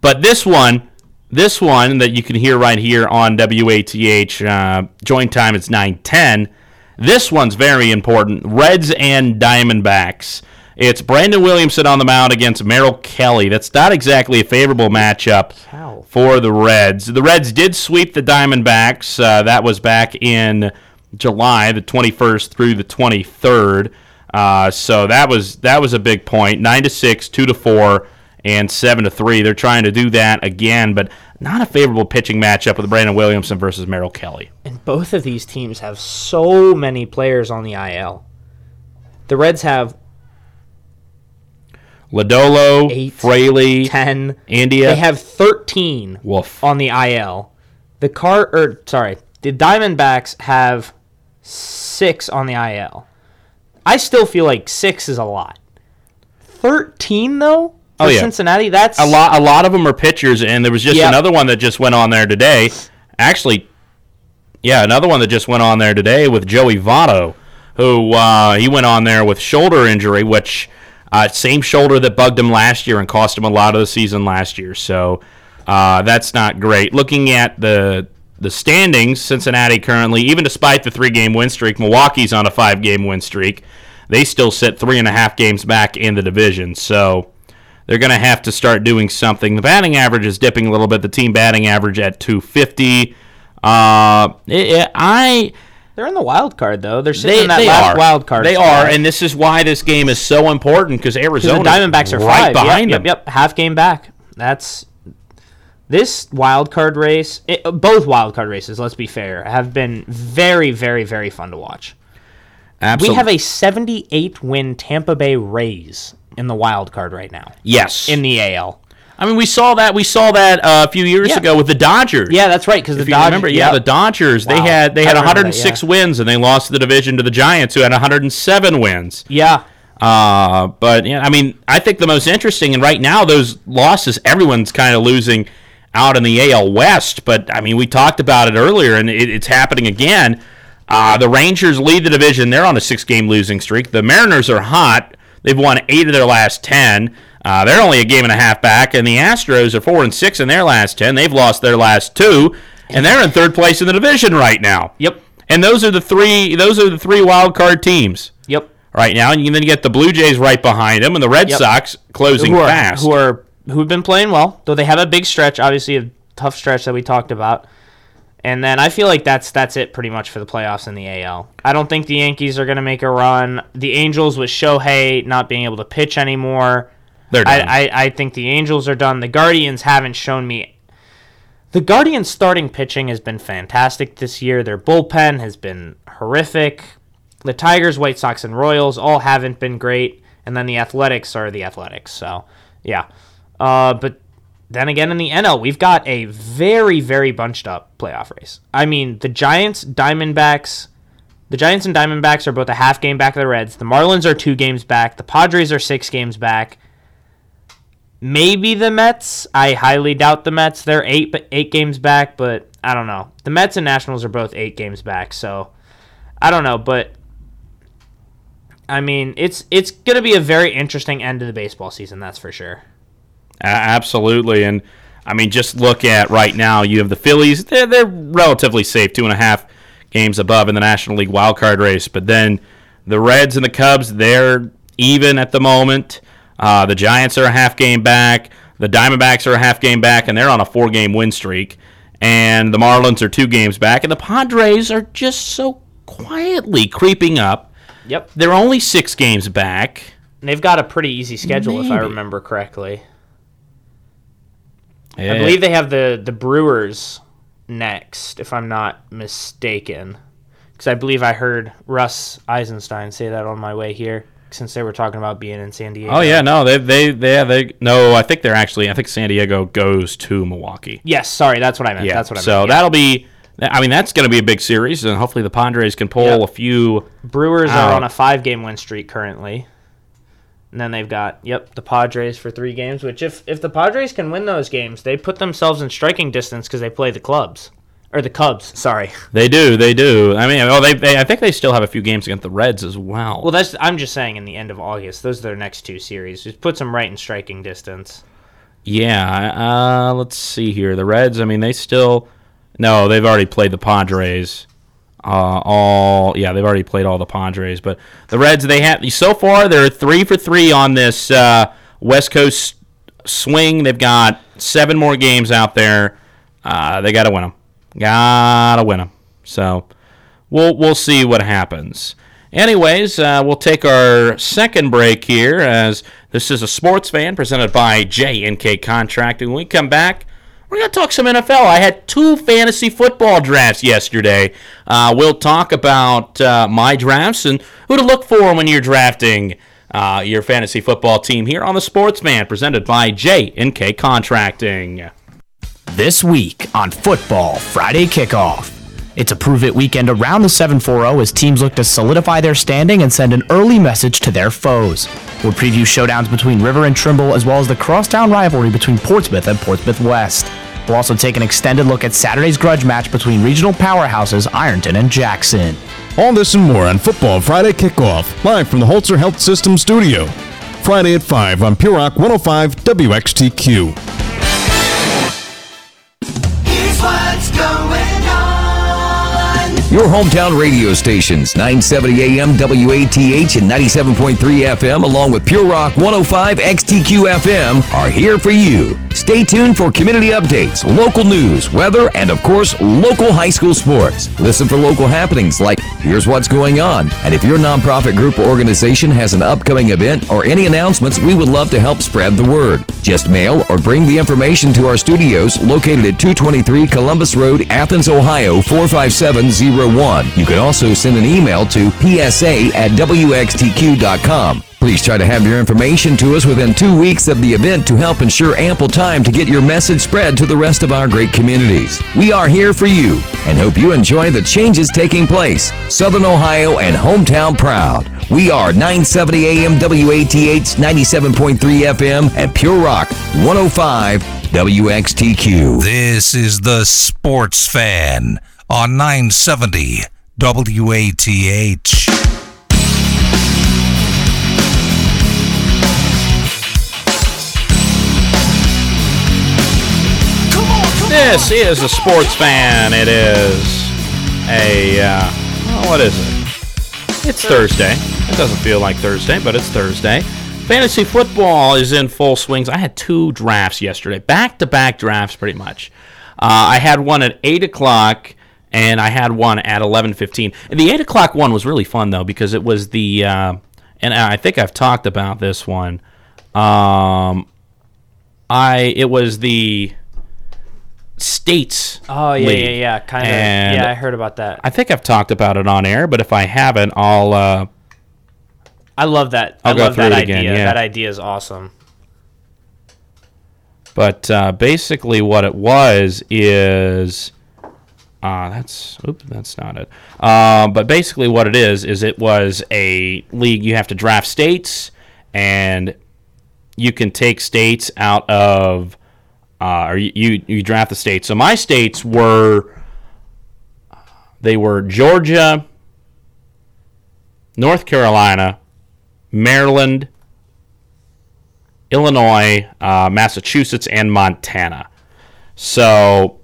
But this one, this one that you can hear right here on WATH, uh, joint time it's 910. This one's very important. Reds and Diamondbacks. It's Brandon Williamson on the mound against Merrill Kelly. That's not exactly a favorable matchup for the Reds. The Reds did sweep the Diamondbacks. Uh, that was back in July, the 21st through the 23rd. Uh, so that was that was a big point. Nine to six, two to four, and seven to three. They're trying to do that again, but not a favorable pitching matchup with Brandon Williamson versus Merrill Kelly. And both of these teams have so many players on the IL. The Reds have Lodolo, Eight, Fraley, 10. India. They have 13 Woof. on the IL. The car, or sorry, the Diamondbacks have six on the IL. I still feel like six is a lot. 13 though? Oh, yeah. Cincinnati, that's a lot. A lot of them are pitchers, and there was just Yep. another one that just went on there today. Actually, yeah, another one that just went on there today with Joey Votto, who uh, he went on there with shoulder injury, which uh, same shoulder that bugged him last year and cost him a lot of the season last year. So uh, that's not great. Looking at the the standings, Cincinnati currently, even despite the three game win streak, Milwaukee's on a five game win streak. They still sit three and a half games back in the division. So they're going to have to start doing something. The batting average is dipping a little bit. The team batting average at 250. Uh, it- it- I they're in the wild card though. They're sitting they, in that last are wild card. They spot. are, and this is why this game is so important because 'Cause Arizona the Diamondbacks are right five. behind yep, them. Yep, yep, half game back. That's this wild card race. It, both wild card races. Let's be fair, have been very, very, very fun to watch. Absolutely. We have a 78 win Tampa Bay Rays in the wild card right now yes. in the AL. I mean, we saw that. We saw that uh, a few years Yeah. ago with the Dodgers. Yeah, that's right. Because the Dodgers. remember, yeah, the Dodgers. They had they I had remember that, 106 yeah. wins and they lost the division to the Giants, who had 107 wins. Yeah, Uh, but yeah, I mean, I think the most interesting, and right now those losses, everyone's kind of losing out in the AL West. But I mean, we talked about it earlier, and it, it's happening again. Uh, the Rangers lead the division; they're on a six-game losing streak. The Mariners are hot; they've won eight of their last ten. Uh, they're only a game and a half back, and the Astros are four and six in their last ten. They've lost their last two, and they're in third place in the division right now. Yep. And those are the three. Those are the three wild card teams Yep. right now, and you then get the Blue Jays right behind them, and the Red Yep. Sox closing who are fast. who are who've been playing well, though they have a big stretch, obviously a tough stretch that we talked about. And then I feel like that's that's it pretty much for the playoffs in the AL. I don't think the Yankees are going to make a run. The Angels with Shohei not being able to pitch anymore. They're I, done. I, I think the Angels are done. The Guardians haven't shown me. The Guardians' starting pitching has been fantastic this year. Their bullpen has been horrific. The Tigers, White Sox, and Royals all haven't been great. And then the Athletics are the Athletics. So, yeah. Uh, but then again, in the NL, we've got a very, very bunched up playoff race. I mean, the Giants, Diamondbacks, the Giants and Diamondbacks are both a half game back of the Reds. The Marlins are two games back. The Padres are six games back. Maybe the Mets. I highly doubt the Mets. They're eight eight games back, but I don't know. The Mets and Nationals are both eight games back, so I don't know. But I mean, it's it's gonna be a very interesting end to the baseball season. That's for sure. Absolutely, and I mean, just look at right now. You have the Phillies; they're, they're relatively safe, two and a half games above in the National League wild card race. But then the Reds and the Cubs, they're even at the moment. Uh, the Giants are a half game back. The Diamondbacks are a half game back, and they're on a four game win streak. And the Marlins are two games back, and the Padres are just so quietly creeping up. Yep. They're only six games back. And they've got a pretty easy schedule, if I remember correctly. I believe they have the the Brewers next, if I'm not mistaken. Because I believe I heard Russ Eisenstein say that on my way here, since they were talking about being in San Diego. Oh yeah, no, they they they they no. I think they're actually. I think San Diego goes to Milwaukee. Yes, sorry, that's what I meant. Yeah, That's what I so meant. yeah. that'll be. I mean, that's going to be a big series, and hopefully the Padres can pull Yep. a few. Brewers Out. are on a five game win streak currently. And then they've got yep the Padres for three games. Which if if the Padres can win those games, they put themselves in striking distance because they play the clubs or the Cubs. Sorry. They do, they do. I mean, oh, they, they I think they still have a few games against the Reds as well. Well, that's I'm just saying in the end of August, those are their next two series. Just puts them right in striking distance. yeah. Uh, let's see here. The Reds. I mean, they still. No, they've already played the Padres. Uh, all yeah, they've already played all the Padres, but the Reds they have so far they're three for three on this uh, West Coast swing. They've got seven more games out there. Uh, they got to win them. Gotta win them. So we'll we'll see what happens. Anyways, uh, we'll take our second break here as this is a sports fan presented by J and K Contracting. When we come back, we're going to talk some NFL. I had two fantasy football drafts yesterday. Uh, we'll talk about uh, my drafts and who to look for when you're drafting uh, your fantasy football team here on the Sportsman, presented by J and K Contracting. This week on Football Friday Kickoff. It's a prove it weekend around the 7 4 as teams look to solidify their standing and send an early message to their foes. We'll preview showdowns between River and Trimble as well as the crosstown rivalry between Portsmouth and Portsmouth West. We'll also take an extended look at Saturday's grudge match between regional powerhouses Ironton and Jackson. All this and more on Football Friday Kickoff, live from the Holzer Health System studio. Friday at 5 on Pure Rock 105 WXTQ. Here's what's going on. Your hometown radio stations, 970 AM WATH and 97.3 FM, along with Pure Rock 105 XTQ FM, are here for you. Stay tuned for community updates, local news, weather, and of course, local high school sports. Listen for local happenings like Here's What's Going On. And if your nonprofit group or organization has an upcoming event or any announcements, we would love to help spread the word. Just mail or bring the information to our studios located at 223 Columbus Road, Athens, Ohio 45701. You can also send an email to psa at wxtq.com. Please try to have your information to us within two weeks of the event to help ensure ample time to get your message spread to the rest of our great communities. We are here for you and hope you enjoy the changes taking place. Southern Ohio and hometown proud. We are 970 AM WATH 97.3 FM and Pure Rock 105 WXTQ. This is the Sports Fan on 970 WATH. This is a Sports Fan. It is a, uh, well, what is it? It's Thursday. It doesn't feel like Thursday, but it's Thursday. Fantasy football is in full swings. I had two drafts yesterday, back to back drafts, pretty much. Uh, I had one at eight o'clock, and I had one at eleven fifteen. The eight o'clock one was really fun though because it was the, uh, and I think I've talked about this one. Um, I it was the states. Oh yeah, league. yeah, yeah. Kind of. Yeah, I heard about that. I think I've talked about it on air, but if I haven't, I'll. Uh, I love that. I'll I go love through that it again, idea. yeah. That idea is awesome. but uh, basically, what it was is. Uh, that's oops, that's not it. Um, but basically, what it is is it was a league. You have to draft states, and you can take states out of, uh, or you, you you draft the states. So my states were, they were Georgia, North Carolina, Maryland, Illinois, uh, Massachusetts, and Montana. So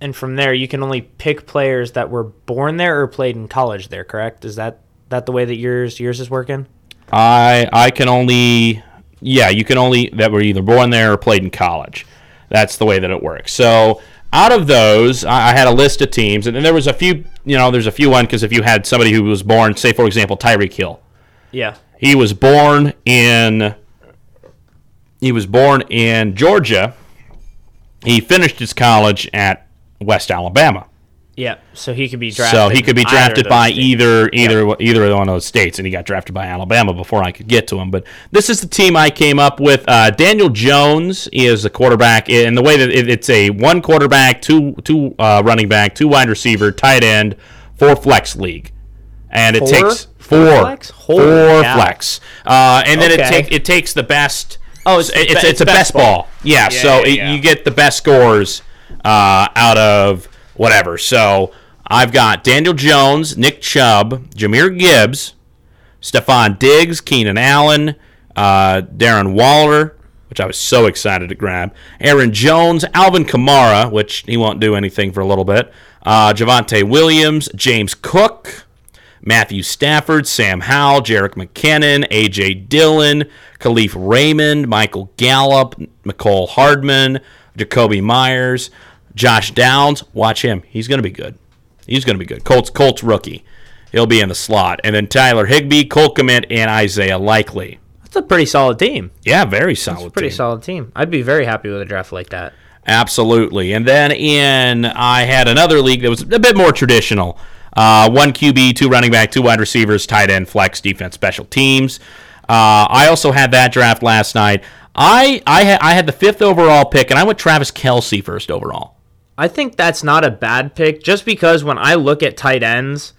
And from there, you can only pick players that were born there or played in college there. Correct? Is that that the way that yours yours is working? I I can only yeah you can only that were either born there or played in college. That's the way that it works. So out of those, I, I had a list of teams, and then there was a few. You know, there's a few one because if you had somebody who was born, say for example, Tyreek Hill, Yeah. he was born in he was born in Georgia. He finished his college at West Alabama. Yeah. So he could be drafted. So he could be either drafted by states. either either either one of those states, and he got drafted by Alabama before I could get to him. But this is the team I came up with. Uh, Daniel Jones is the quarterback, and the way that it, it's a one quarterback, two two uh, running back, two wide receiver, tight end, four flex league, and it Four? takes Four four flex? Four flex, uh, and then it Okay. take it takes the best. Oh, it's the it's, be- it's a best best ball. ball. Yeah, Yeah, so yeah, it, yeah. you get the best scores uh, out of whatever. So I've got Daniel Jones, Nick Chubb, Jahmyr Gibbs, Stefon Diggs, Keenan Allen, uh, Darren Waller, which I was so excited to grab, Aaron Jones, Alvin Kamara, which he won't do anything for a little bit, uh, Javonte Williams, James Cook, Matthew Stafford, Sam Howell, Jerick McKinnon, A.J. Dillon, Kalif Raymond, Michael Gallup, Mecole Hardman, Jakobi Meyers, Josh Downs. Watch him. He's going to be good. He's going to be good. Colts, Colts rookie. He'll be in the slot. And then Tyler Higbee, Cole Kmet, and Isaiah Likely. That's a pretty solid team. Yeah, very solid. Pretty team. solid team. I'd be very happy with a draft like that. Absolutely. And then in I had another league that was a bit more traditional. Uh, one QB, two running back, two wide receivers, tight end, flex, defense, special teams. Uh, I also had that draft last night. I I had I had the fifth overall pick, and I went Travis Kelce first overall. I think that's not a bad pick just because when I look at tight ends,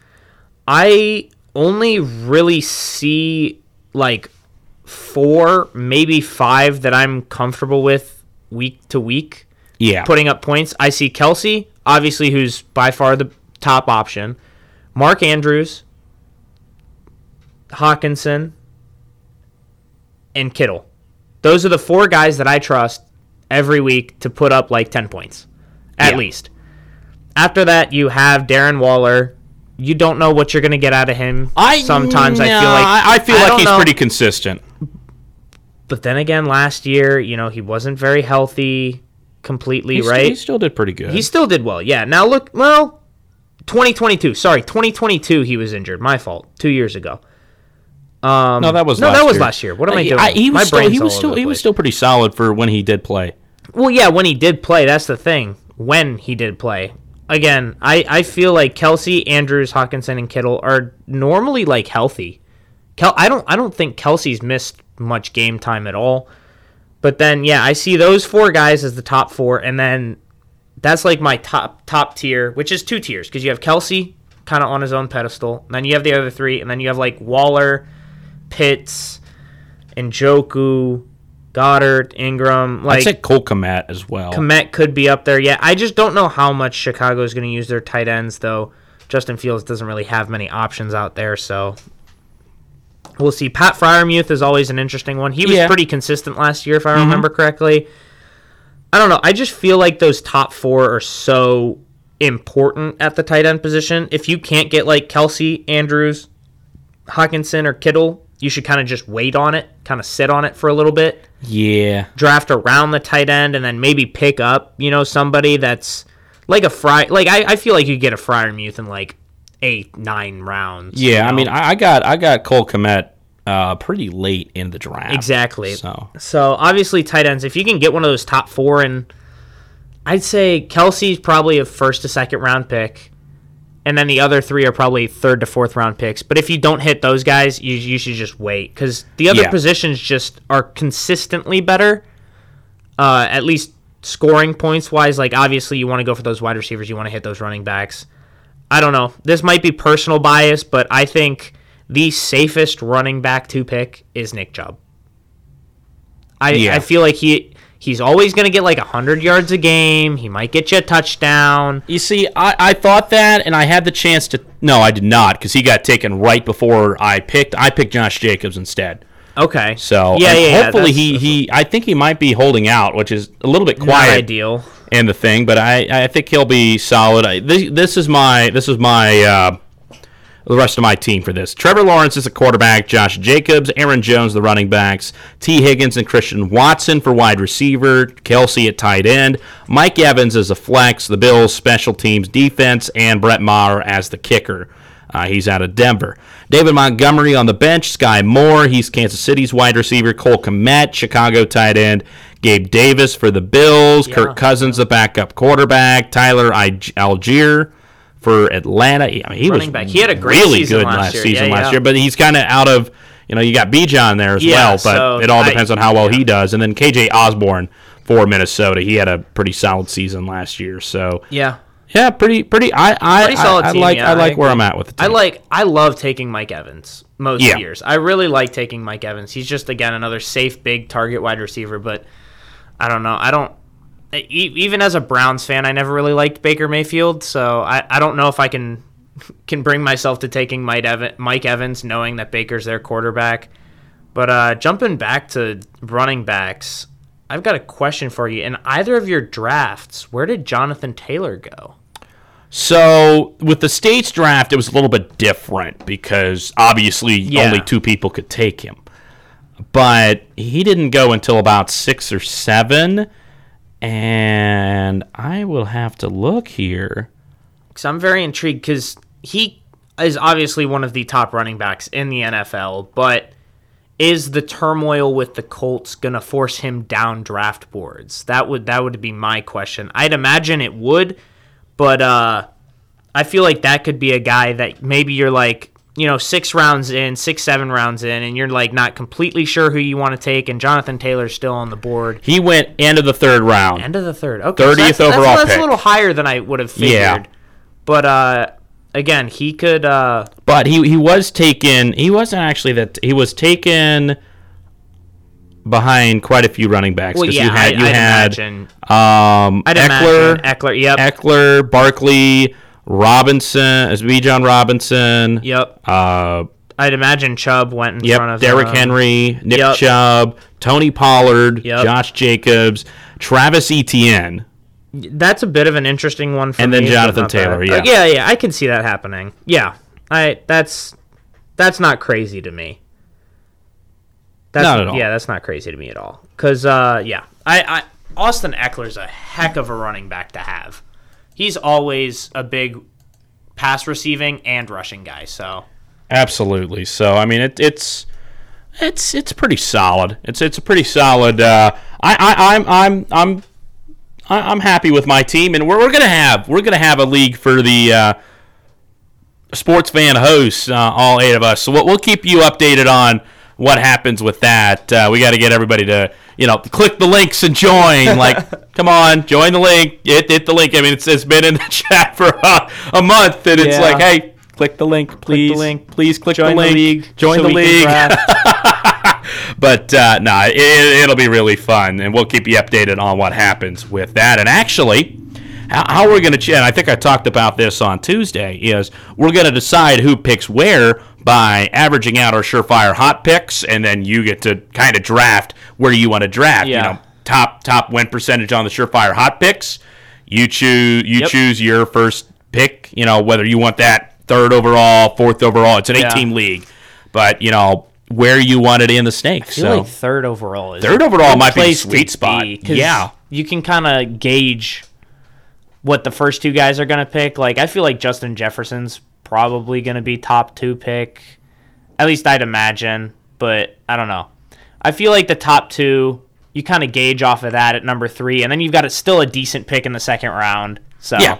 I only really see like four, maybe five that I'm comfortable with week to week. Yeah. Putting up points. I see Kelce, obviously, who's by far the top option. Mark Andrews, Hockenson, and Kittle. Those are the four guys that I trust every week to put up like 10 points, at Yeah. least. After that, you have Darren Waller. You don't know what you're going to get out of him. I sometimes I feel like I, I feel like he's know. pretty consistent. But then again, last year, you know, he wasn't very healthy completely, He right? he still did pretty good. He still did well. Yeah. Now look, well, 2022. Sorry, 2022. He was injured. My fault. Two years ago. Um, no, that was no, last that was year. last year. What am I Uh, doing? he was My still, he was still he was still pretty solid for when he did play. Well, yeah, when he did play, that's the thing. When he did play. Again, I, I feel like Kelce, Andrews, Hockenson, and Kittle are normally like healthy. Kel- I don't I don't think Kelce's missed much game time at all. But then yeah, I see those four guys as the top four, and then that's like my top top tier, which is two tiers because you have Kelce kind of on his own pedestal, and then you have the other three, and then you have like Waller, Pitts, and Njoku, Goedert, Ingram. Like I'd say Cole Kmet as well. Kmet could be up there. Yeah, I just don't know how much Chicago is going to use their tight ends, though. Justin Fields doesn't really have many options out there, so we'll see. Pat Freiermuth is always an interesting one. He was Yeah. pretty consistent last year, if I Mhm. remember correctly. I don't know. I just feel like those top four are so important at the tight end position. If you can't get like Kelce, Andrews, Hockenson, or Kittle, you should kind of just wait on it, kind of sit on it for a little bit Yeah. draft around the tight end and then maybe pick up, you know, somebody that's like a fry. Like I, I feel like you get a Freiermuth in like eight, nine rounds. Yeah, you I mean, I, I got I got Cole Kmet uh, pretty late in the draft. exactly. So So obviously tight ends. If you can get one of those top four, and I'd say Kelce's probably a first to second round pick, and then the other three are probably third to fourth round picks. But if you don't hit those guys, you you should just wait because the other Yeah. positions just are consistently better. Uh, at least scoring points wise, like obviously you want to go for those wide receivers, you want to hit those running backs. I don't know. This might be personal bias, but I think the safest running back to pick is Nick Chubb. I, Yeah. I feel like he he's always going to get like 100 yards a game. He might get you a touchdown. you see, I, I thought that, and I had the chance to. No, I did not, because he got taken right before I picked. I picked Josh Jacobs instead. Okay. So yeah, and yeah, yeah, hopefully that's- he, he I think he might be holding out, which is a little bit not quiet ideal. in the thing, but I, I think he'll be solid. I, this, this is my this is my uh, the rest of my team for this. Trevor Lawrence is a quarterback, Josh Jacobs, Aaron Jones the running backs, Tee Higgins and Christian Watson for wide receiver, Kelce at tight end, Mike Evans as a flex, the Bills special teams defense, and Brett Maher as the kicker. Uh, he's out of Denver. David Montgomery on the bench. Skyy Moore. He's Kansas City's wide receiver. Cole Kmet, Chicago tight end. Gabe Davis for the Bills. Kirk Cousins, the backup quarterback. Tyler I- Allgeier for Atlanta. I mean, he Running was back. He had a great really season good last year. season Yeah, last yeah. year, but he's kind of out of. You know, you got Bijan there as Yeah, well, but so it all I- depends on how well he does. And then KJ Osborn for Minnesota, he had a pretty solid season last year. So Yeah. yeah, pretty pretty. I I, Pretty solid I, I team, like I like I where. I'm at with the team. I like I love taking Mike Evans most years. I really like taking Mike Evans. He's just again another safe big target wide receiver, but I don't know. I don't even as a Browns fan, I never really liked Baker Mayfield, so I, I don't know if I can can bring myself to taking Mike, Evan, Mike Evans knowing that Baker's their quarterback. But uh, jumping back to running backs, I've got a question for you. In either of your drafts, where did Jonathan Taylor go? So with the states draft, it was a little bit different because obviously Yeah. only two people could take him. But he didn't go until about six or seven, and I will have to look here. because I'm very intrigued because he is obviously one of the top running backs in the NFL, but is the turmoil with the Colts going to force him down draft boards? That would that would be my question. I'd imagine it would, but uh, I feel like that could be a guy that maybe you're like, you know, six rounds in, six, seven rounds in, and you're like not completely sure who you want to take, and Jonathan Taylor's still on the board. He went end of the third round. End of the third. Okay. so 30th that's, overall that's, that's a little higher than I would have figured. Yeah. But uh, again, he could. Uh, But he he was taken. He wasn't actually that. He was taken behind quite a few running backs. Well, yeah, you had I- you I'd had imagine- um I'd Ekeler, imagine Ekeler, yep. Ekeler, Barkley, Robinson, as Bijan Robinson. Yep. Uh, I'd imagine Chubb went in yep. front of Derrick um, Henry, Nick yep. Chubb, Tony Pollard, Yep. Josh Jacobs, Travis Etienne. That's a bit of an interesting one for And me. then Jonathan Taylor, bad. yeah. Uh, yeah, yeah, I can see that happening. Yeah, I that's that's not crazy to me. That's, Not at all. Yeah, that's not crazy to me at all. Cause uh, yeah, I, I Austin Ekeler's a heck of a running back to have. He's always a big pass receiving and rushing guy. So Absolutely. So I mean, it, it's it's it's pretty solid. It's it's a pretty solid. Uh, I, I I'm I'm I'm I'm happy with my team, and we're, we're gonna have we're gonna have a league for the uh, sports fan hosts, uh, all eight of us. So we'll, we'll keep you updated on what happens with that. Uh, we got to get everybody to you know click the links and join. Like, come on, join the link. Hit, hit the link. I mean, it's, it's been in the chat for uh, a month, and it's Yeah. like, hey, click the link, please. link. Please click Join the the link. league Join so the league. but uh, no, it, it'll be really fun, and we'll keep you updated on what happens with that. And actually, how, we're going to chat, I think I talked about this on Tuesday, is we're going to decide who picks where by averaging out our surefire hot picks, and then you get to kind of draft where you want to draft. You know, top top win percentage on the surefire hot picks. You choose you Yep. choose your first pick. You know whether you want that third overall, fourth overall. It's an eight Yeah. team league, but you know where you want it in the snake. I feel so like third overall is Third overall might be sweet spot. be, Yeah. you can kind of gauge what the first two guys are going to pick. Like I feel like Justin Jefferson's probably going to be top two pick, at least I'd imagine. But I don't know. I feel like the top two you kind of gauge off of that at number three, and then you've got a, still a decent pick in the second round. So yeah.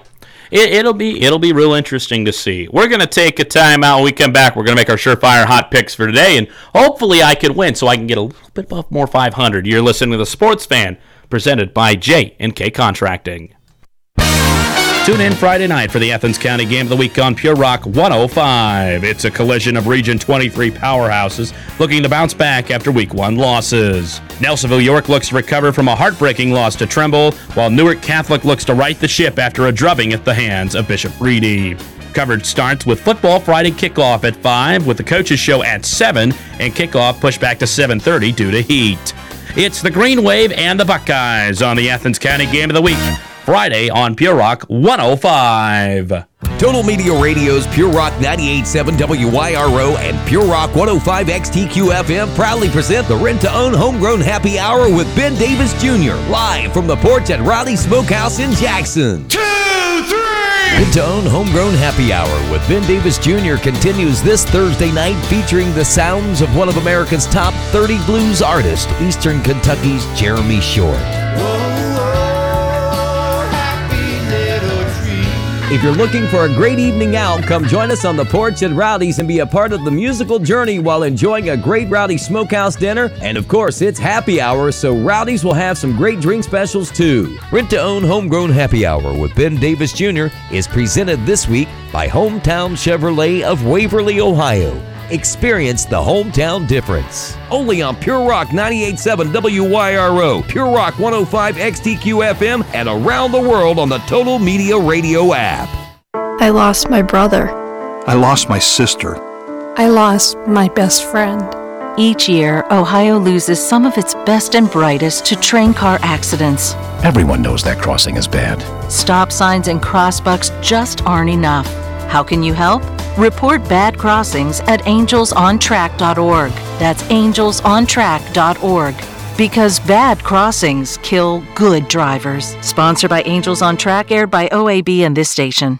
It, it'll be it'll be real interesting to see. We're gonna take a time out. When we come back, we're gonna make our surefire hot picks for today, and hopefully I can win, so I can get a little bit above more 500. You're listening to the Sports Fan, presented by J and K Contracting. Tune in Friday night for the Athens County Game of the Week on Pure Rock 105. It's a collision of Region 23 powerhouses looking to bounce back after Week 1 losses. Nelsonville York looks to recover from a heartbreaking loss to Trimble, while Newark Catholic looks to right the ship after a drubbing at the hands of Bishop Ready. Coverage starts with football Friday kickoff at 5, with the coaches show at 7, and kickoff pushed back to 7.30 due to heat. It's the Green Wave and the Buckeyes on the Athens County Game of the Week. Friday on Pure Rock 105. Total Media Radio's Pure Rock 98.7 WYRO and Pure Rock 105 XTQ FM proudly present the Rent to Own Homegrown Happy Hour with Ben Davis Jr. live from the porch at Rowdy Smokehouse in Jackson. Two, three! Rent to Own Homegrown Happy Hour with Ben Davis Jr. continues this Thursday night featuring the sounds of one of America's top 30 blues artists, Eastern Kentucky's Jeremy Short. If you're looking for a great evening out, come join us on the porch at Rowdy's and be a part of the musical journey while enjoying a great Rowdy Smokehouse dinner. And of course, it's happy hour, so Rowdy's will have some great drink specials too. Rent to own Homegrown Happy Hour with Ben Davis Jr. is presented this week by Hometown Chevrolet of Waverly, Ohio. Experience the hometown difference. Only on Pure Rock 98.7 WYRO, Pure Rock 105 XTQ FM, and around the world on the Total Media Radio app. I lost my brother. I lost my sister. I lost my best friend. Each year, Ohio loses some of its best and brightest to train car accidents. Everyone knows that crossing is bad. Stop signs and crossbucks just aren't enough. How can you help? Report bad crossings at angelsontrack.org. That's angelsontrack.org. Because bad crossings kill good drivers. Sponsored by Angels on Track, aired by OAB and this station.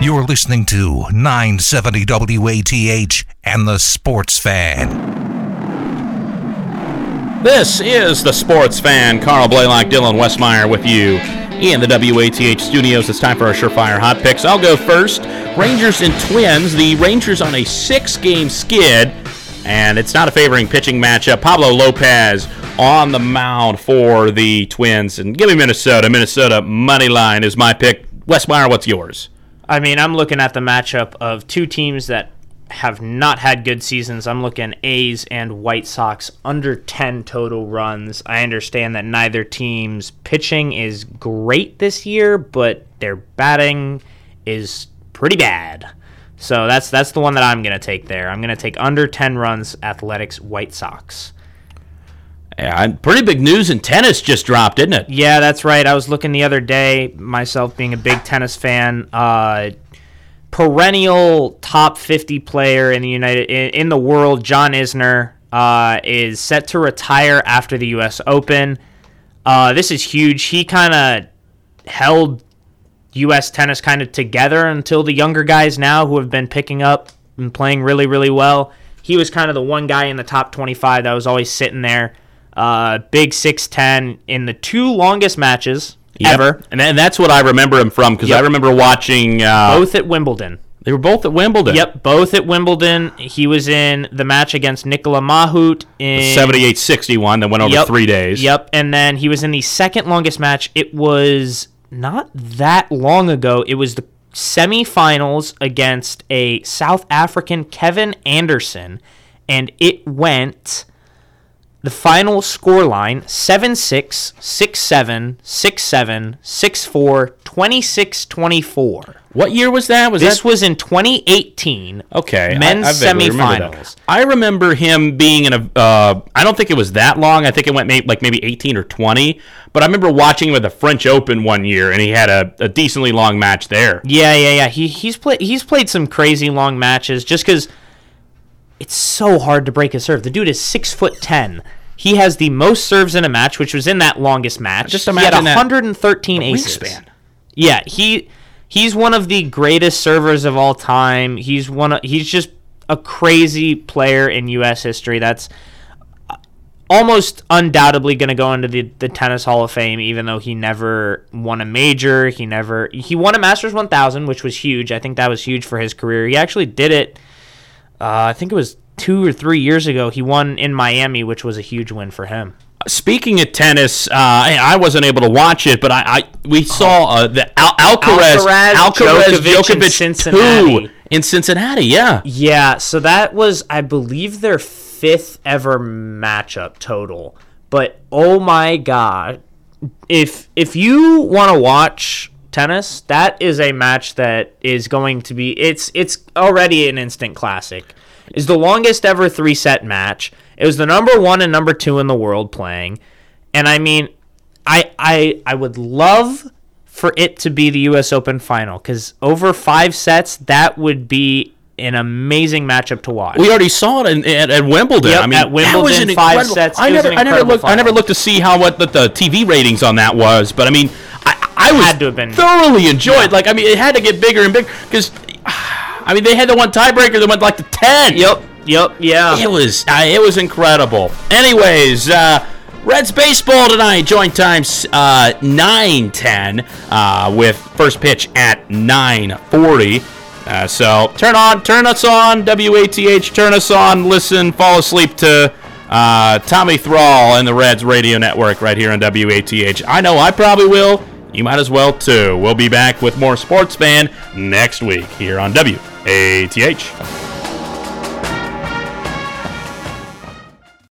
You're listening to 970 WATH and the Sports Fan. This is the Sports Fan. Carl Blalock, Dylan Westmeyer with you in the WATH studios. It's time for our surefire hot picks. I'll go first. Rangers and Twins. The Rangers on a six-game skid, and it's not a favoring pitching matchup. Pablo Lopez on the mound for the Twins, and give me Minnesota. Minnesota money line is my pick. Westmeyer, what's yours? I mean, I'm looking at the matchup of two teams that have not had good seasons. I'm looking A's and White Sox under 10 total runs. I understand that neither team's pitching is great this year, but their batting is pretty bad. So that's that's the one that I'm going to take there. I'm going to take under 10 runs Athletics White Sox. Yeah, pretty big news in tennis just dropped, didn't it? Yeah, that's right. I was looking the other day, myself being a big tennis fan. Uh, perennial top 50 player in the United in, in the world, John Isner, uh, is set to retire after the U.S. Open. Uh, this is huge. He kind of held U.S. tennis kind of together until the younger guys now who have been picking up and playing really, really well. He was kind of the one guy in the top 25 that was always sitting there. Uh, big 6'10 in the two longest matches Yep. ever. And, and that's what I remember him from because I remember watching. Uh, both at Wimbledon. They were both at Wimbledon. Yep, both at Wimbledon. He was in the match against Nikola Mahut in 78 61 that went over Yep. three days. Yep, and then he was in the second longest match. It was not that long ago. It was the semifinals against a South African Kevin Anderson, and it went the final score line 7 6, 6 7, 6 7, 6 4, 26 24. What year was that? Was this that? was in 2018. Okay, men's I remember semifinals. I remember him being in a. Uh, I don't think it was that long. I think it went may, like maybe 18 or 20. But I remember watching him at the French Open one year, and he had a, a decently long match there. Yeah, yeah, yeah. He he's played he's played some crazy long matches just because it's so hard to break a serve. The dude is six foot ten. He has the most serves in a match, which was in that longest match. Just imagine he had imagine that 113 aces. wingspan. Yeah, he he's one of the greatest servers of all time. He's one of, he's just a crazy player in U.S. history. That's uh, almost undoubtedly going to go into the, the tennis hall of fame even though he never won a major he never he won a masters 1000 which was huge i think that was huge for his career he actually did it uh, i think it was two or three years ago he won in miami which was a huge win for him Speaking of tennis, uh, I, I wasn't able to watch it, but I, I we saw uh, the Al- Alcaraz, Alcaraz, Djokovic in Djokovic Cincinnati. two in Cincinnati. Yeah, Yeah, so that was, I believe, their fifth ever matchup total. But oh my god, if if you want to watch tennis, that is a match that is going to be it's it's already an instant classic. Is the longest ever three set match. It was the number one and number two in the world playing, and I mean, I I I would love for it to be the U.S. Open final because over five sets, that would be an amazing matchup to watch. we already saw it in, at, at Wimbledon. Yep, I mean, at that was Wimbledon, an five incredible- sets. I never, I never looked. I never looked to see how what the, the TV ratings on that was, but I mean, I, was Had to have been- thoroughly enjoyed. Like, I mean, it had to get bigger and bigger because, I mean, they had the one tiebreaker that went like to ten. Yep, yep, yeah. It was uh, it was incredible. Anyways, uh, Reds baseball tonight. Joint times uh, nine ten uh, with first pitch at nine forty. Uh, so turn on, turn us on, WATH, turn us on, listen, fall asleep to uh, Tommy Thrall and the Reds Radio Network right here on WATH. I know I probably will. You might as well too. We'll be back with more Sports Fan next week here on WATH.